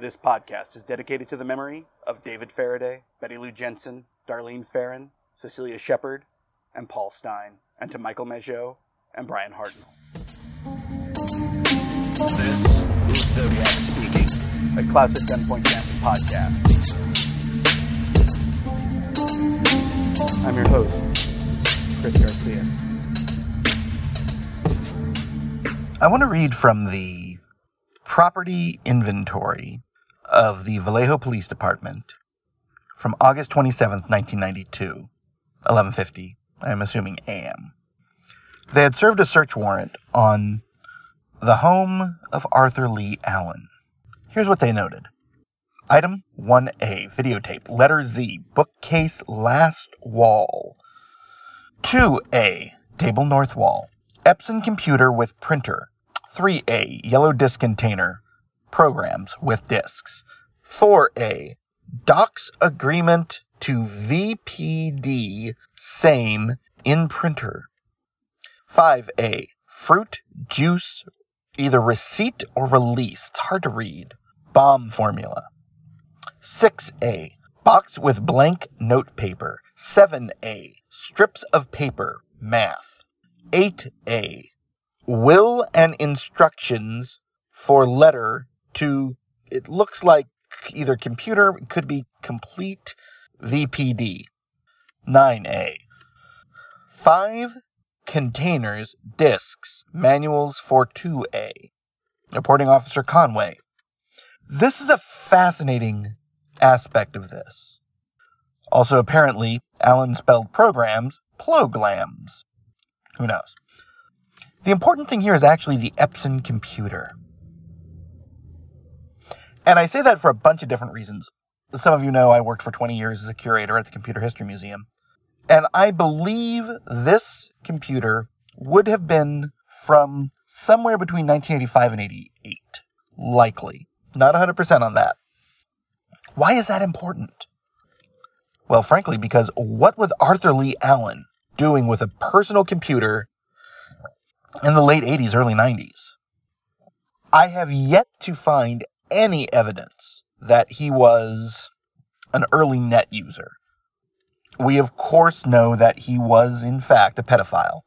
This podcast is dedicated to the memory of David Faraday, Betty Lou Jensen, Darlene Ferrin, Cecelia Shepard, and Paul Stine, and to Michael Mageau and Bryan Hartnell. This is Zodiac speaking. A Classic Gunpoint Gaming podcast. I'm your host, Chris Garcia. I want to read from the property inventory of the Vallejo Police Department from August 27, 1992, 11:50. I'm assuming AM. They had served a search warrant on the home of Arthur Leigh Allen. Here's what they noted. Item 1A, videotape, letter Z, bookcase last wall. 2A, table north wall. Epson computer with printer. 3A, yellow disk container, programs with disks. 4A, docs agreement to VPD, same in printer. 5A, fruit, juice, either receipt or release. It's hard to read. Bomb formula. 6A, box with blank note paper. 7A, strips of paper, math. 8A, will and instructions for letter to, it looks like either computer, could be complete VPD. 9A, five containers, disks, manuals for 2A. Reporting Officer Conway. This is a fascinating aspect of this. Also, apparently, Allen spelled programs plograms. Who knows? The important thing here is actually the Epson computer. And I say that for a bunch of different reasons. Some of you know I worked for 20 years as a curator at the Computer History Museum. And I believe this computer would have been from somewhere between 1985 and 88. Likely. Not 100% on that. Why is that important? Well, frankly, because what was Arthur Leigh Allen doing with a personal computer in the late 80s, early 90s? I have yet to find any evidence that he was an early net user. We, of course, know that he was, in fact, a pedophile.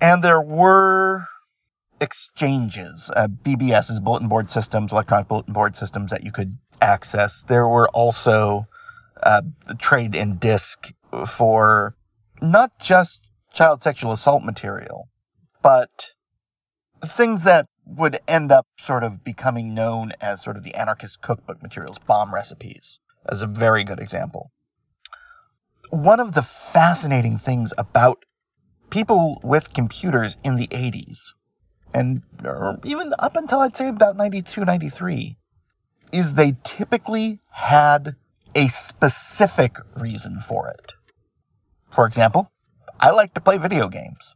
And there were exchanges, uh, BBS's, bulletin board systems, electronic bulletin board systems that you could access. There were also uh, trade in disk for not just child sexual assault material, but things that would end up sort of becoming known as sort of the anarchist cookbook materials, bomb recipes, as a very good example. One of the fascinating things about people with computers in the 80s, and even up until I'd say about 92, 93, is they typically had a specific reason for it. For example, I like to play video games.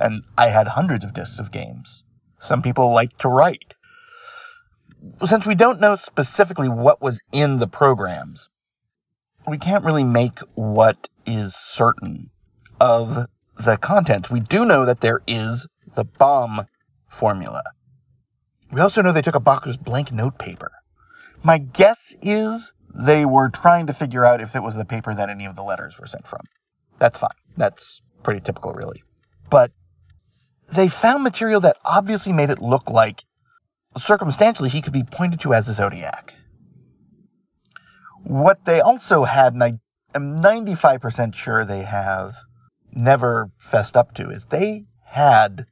And I had hundreds of discs of games. Some people like to write. Since we don't know specifically what was in the programs, we can't really make what is certain of the content. We do know that there is the bomb formula. We also know they took a with blank note paper. My guess is they were trying to figure out if it was the paper that any of the letters were sent from. That's fine. That's pretty typical, really. But they found material that obviously made it look like circumstantially he could be pointed to as the Zodiac. What they also had, and I am 95% sure they have never fessed up to, is they had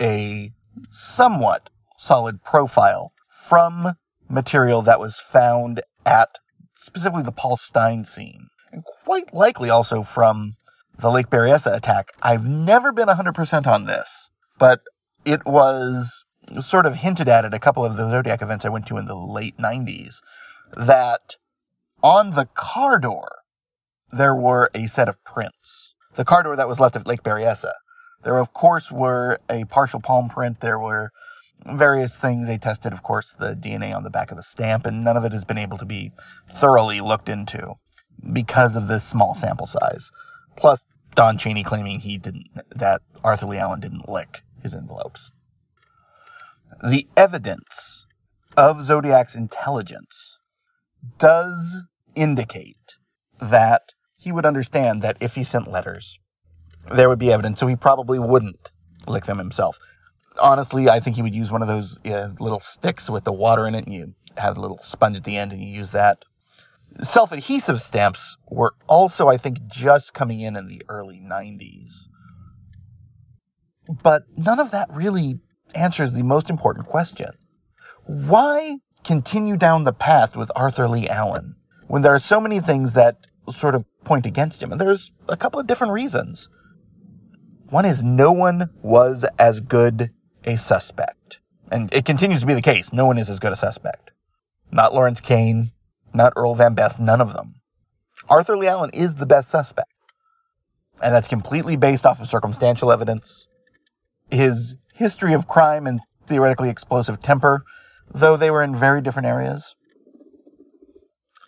a somewhat solid profile from material that was found at specifically the Paul Stine scene, and quite likely also from the Lake Berryessa attack. I've never been 100% on this, but it was sort of hinted at at a couple of the Zodiac events I went to in the late 90s that on the car door there were a set of prints. The car door that was left at Lake Berryessa. There, of course, were a partial palm print. There were various things. They tested, of course, the DNA on the back of the stamp, and none of it has been able to be thoroughly looked into because of this small sample size. Plus, Don Cheney claiming he didn't, that Arthur Leigh Allen didn't lick his envelopes. The evidence of Zodiac's intelligence does indicate that he would understand that if he sent letters, there would be evidence, so he probably wouldn't lick them himself. Honestly, I think he would use one of those uh, little sticks with the water in it, and you have a little sponge at the end, and you use that. Self adhesive stamps were also, I think, just coming in in the early 90s. But none of that really answers the most important question. Why continue down the path with Arthur Leigh Allen when there are so many things that sort of point against him? And there's a couple of different reasons. One is no one was as good a suspect. And it continues to be the case. No one is as good a suspect. Not Lawrence Kane, not Earl Van Best, none of them. Arthur Leigh Allen is the best suspect. And that's completely based off of circumstantial evidence. His history of crime and theoretically explosive temper, though they were in very different areas.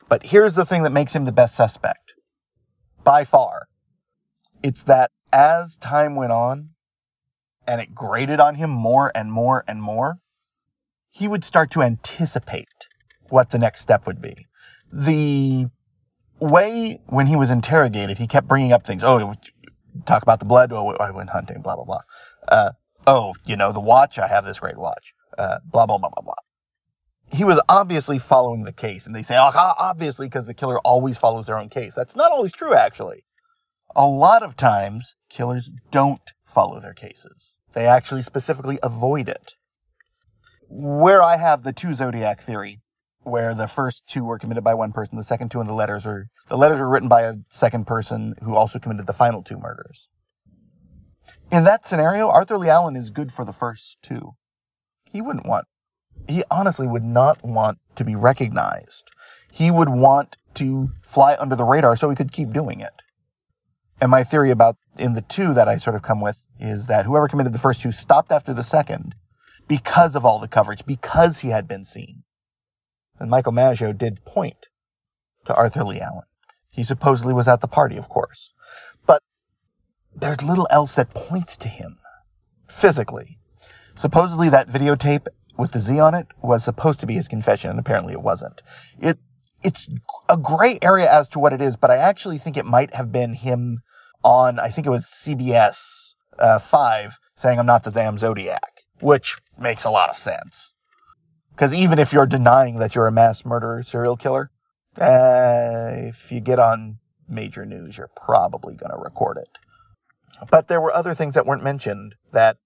But here's the thing that makes him the best suspect. By far. It's that as time went on, and it grated on him more and more and more, he would start to anticipate what the next step would be. The way when he was interrogated, he kept bringing up things. Oh, talk about the blood. Oh, I went hunting. Blah blah blah. Uh, oh, you know the watch. I have this great watch. Uh, blah blah blah blah blah. He was obviously following the case, and they say, oh, obviously, because the killer always follows their own case. That's not always true, actually. A lot of times, killers don't follow their cases. They actually specifically avoid it. Where I have the two Zodiac theory, where the first two were committed by one person, the second two in the letters are the letters were written by a second person who also committed the final two murders. In that scenario, Arthur Leigh Allen is good for the first two. He wouldn't want he honestly would not want to be recognized. He would want to fly under the radar so he could keep doing it. And my theory about in the two that I sort of come with is that whoever committed the first two stopped after the second because of all the coverage, because he had been seen. And Michael Mageau did point to Arthur Leigh Allen. He supposedly was at the party, of course. There's little else that points to him physically. Supposedly that videotape with the Z on it was supposed to be his confession, and apparently it wasn't. It it's a gray area as to what it is, but I actually think it might have been him on I think it was CBS uh, five saying I'm not the damn Zodiac, which makes a lot of sense. Because even if you're denying that you're a mass murderer serial killer, uh, if you get on major news, you're probably going to record it. But there were other things that weren't mentioned that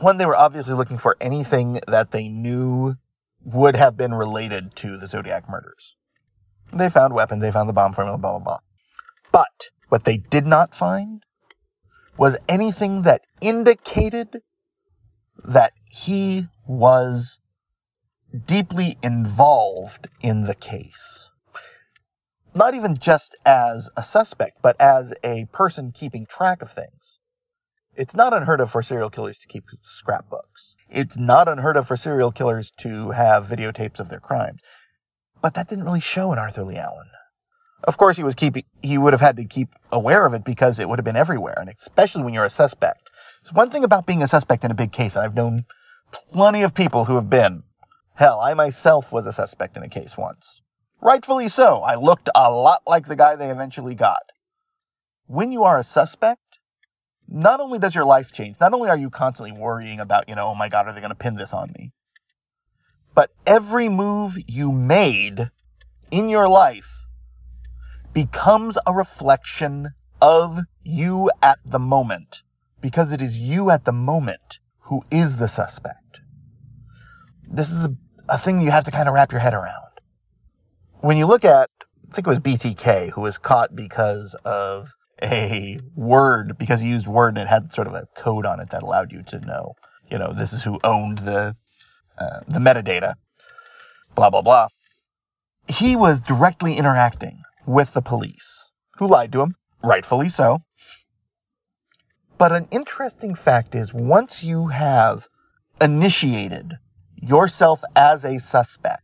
one, they were obviously looking for anything that they knew would have been related to the Zodiac murders. They found weapons, they found the bomb formula, blah, blah, blah. But what they did not find was anything that indicated that he was deeply involved in the case. Not even just as a suspect, but as a person keeping track of things. It's not unheard of for serial killers to keep scrapbooks. It's not unheard of for serial killers to have videotapes of their crimes. But that didn't really show in Arthur Leigh Allen. Of course, he was keeping, he would have had to keep aware of it because it would have been everywhere, and especially when you're a suspect. It's one thing about being a suspect in a big case, and I've known plenty of people who have been. Hell, I myself was a suspect in a case once. Rightfully so. I looked a lot like the guy they eventually got. When you are a suspect, not only does your life change, not only are you constantly worrying about, you know, oh my God, are they going to pin this on me? But every move you made in your life becomes a reflection of you at the moment because it is you at the moment who is the suspect. This is a, a thing you have to kind of wrap your head around. When you look at, I think it was BTK who was caught because of a word, because he used word and it had sort of a code on it that allowed you to know, you know, this is who owned the, uh, the metadata, blah, blah, blah. He was directly interacting with the police, who lied to him, rightfully so. But an interesting fact is once you have initiated yourself as a suspect,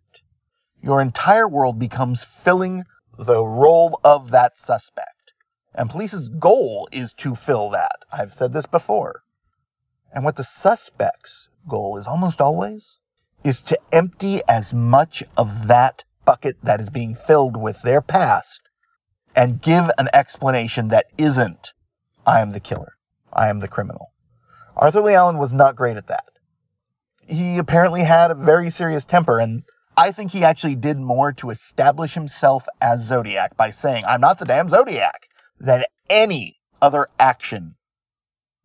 your entire world becomes filling the role of that suspect. And police's goal is to fill that. I've said this before. And what the suspect's goal is almost always is to empty as much of that bucket that is being filled with their past and give an explanation that isn't, I am the killer. I am the criminal. Arthur Leigh Allen was not great at that. He apparently had a very serious temper, and I think he actually did more to establish himself as Zodiac by saying, I'm not the damn Zodiac, than any other action,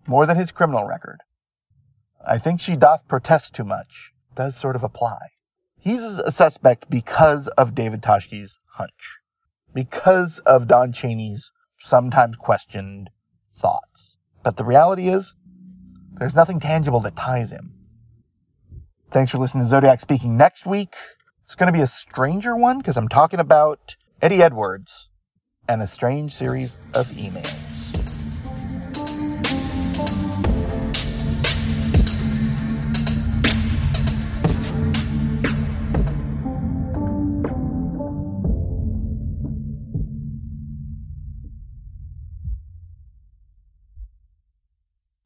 more than his criminal record. I think she doth protest too much, does sort of apply. He's a suspect because of David Toschi's hunch, because of Don Cheney's sometimes questioned thoughts. But the reality is, there's nothing tangible that ties him. Thanks for listening to Zodiac Speaking. Next week, it's going to be a stranger one because I'm talking about Eddie Edwards and a strange series of emails.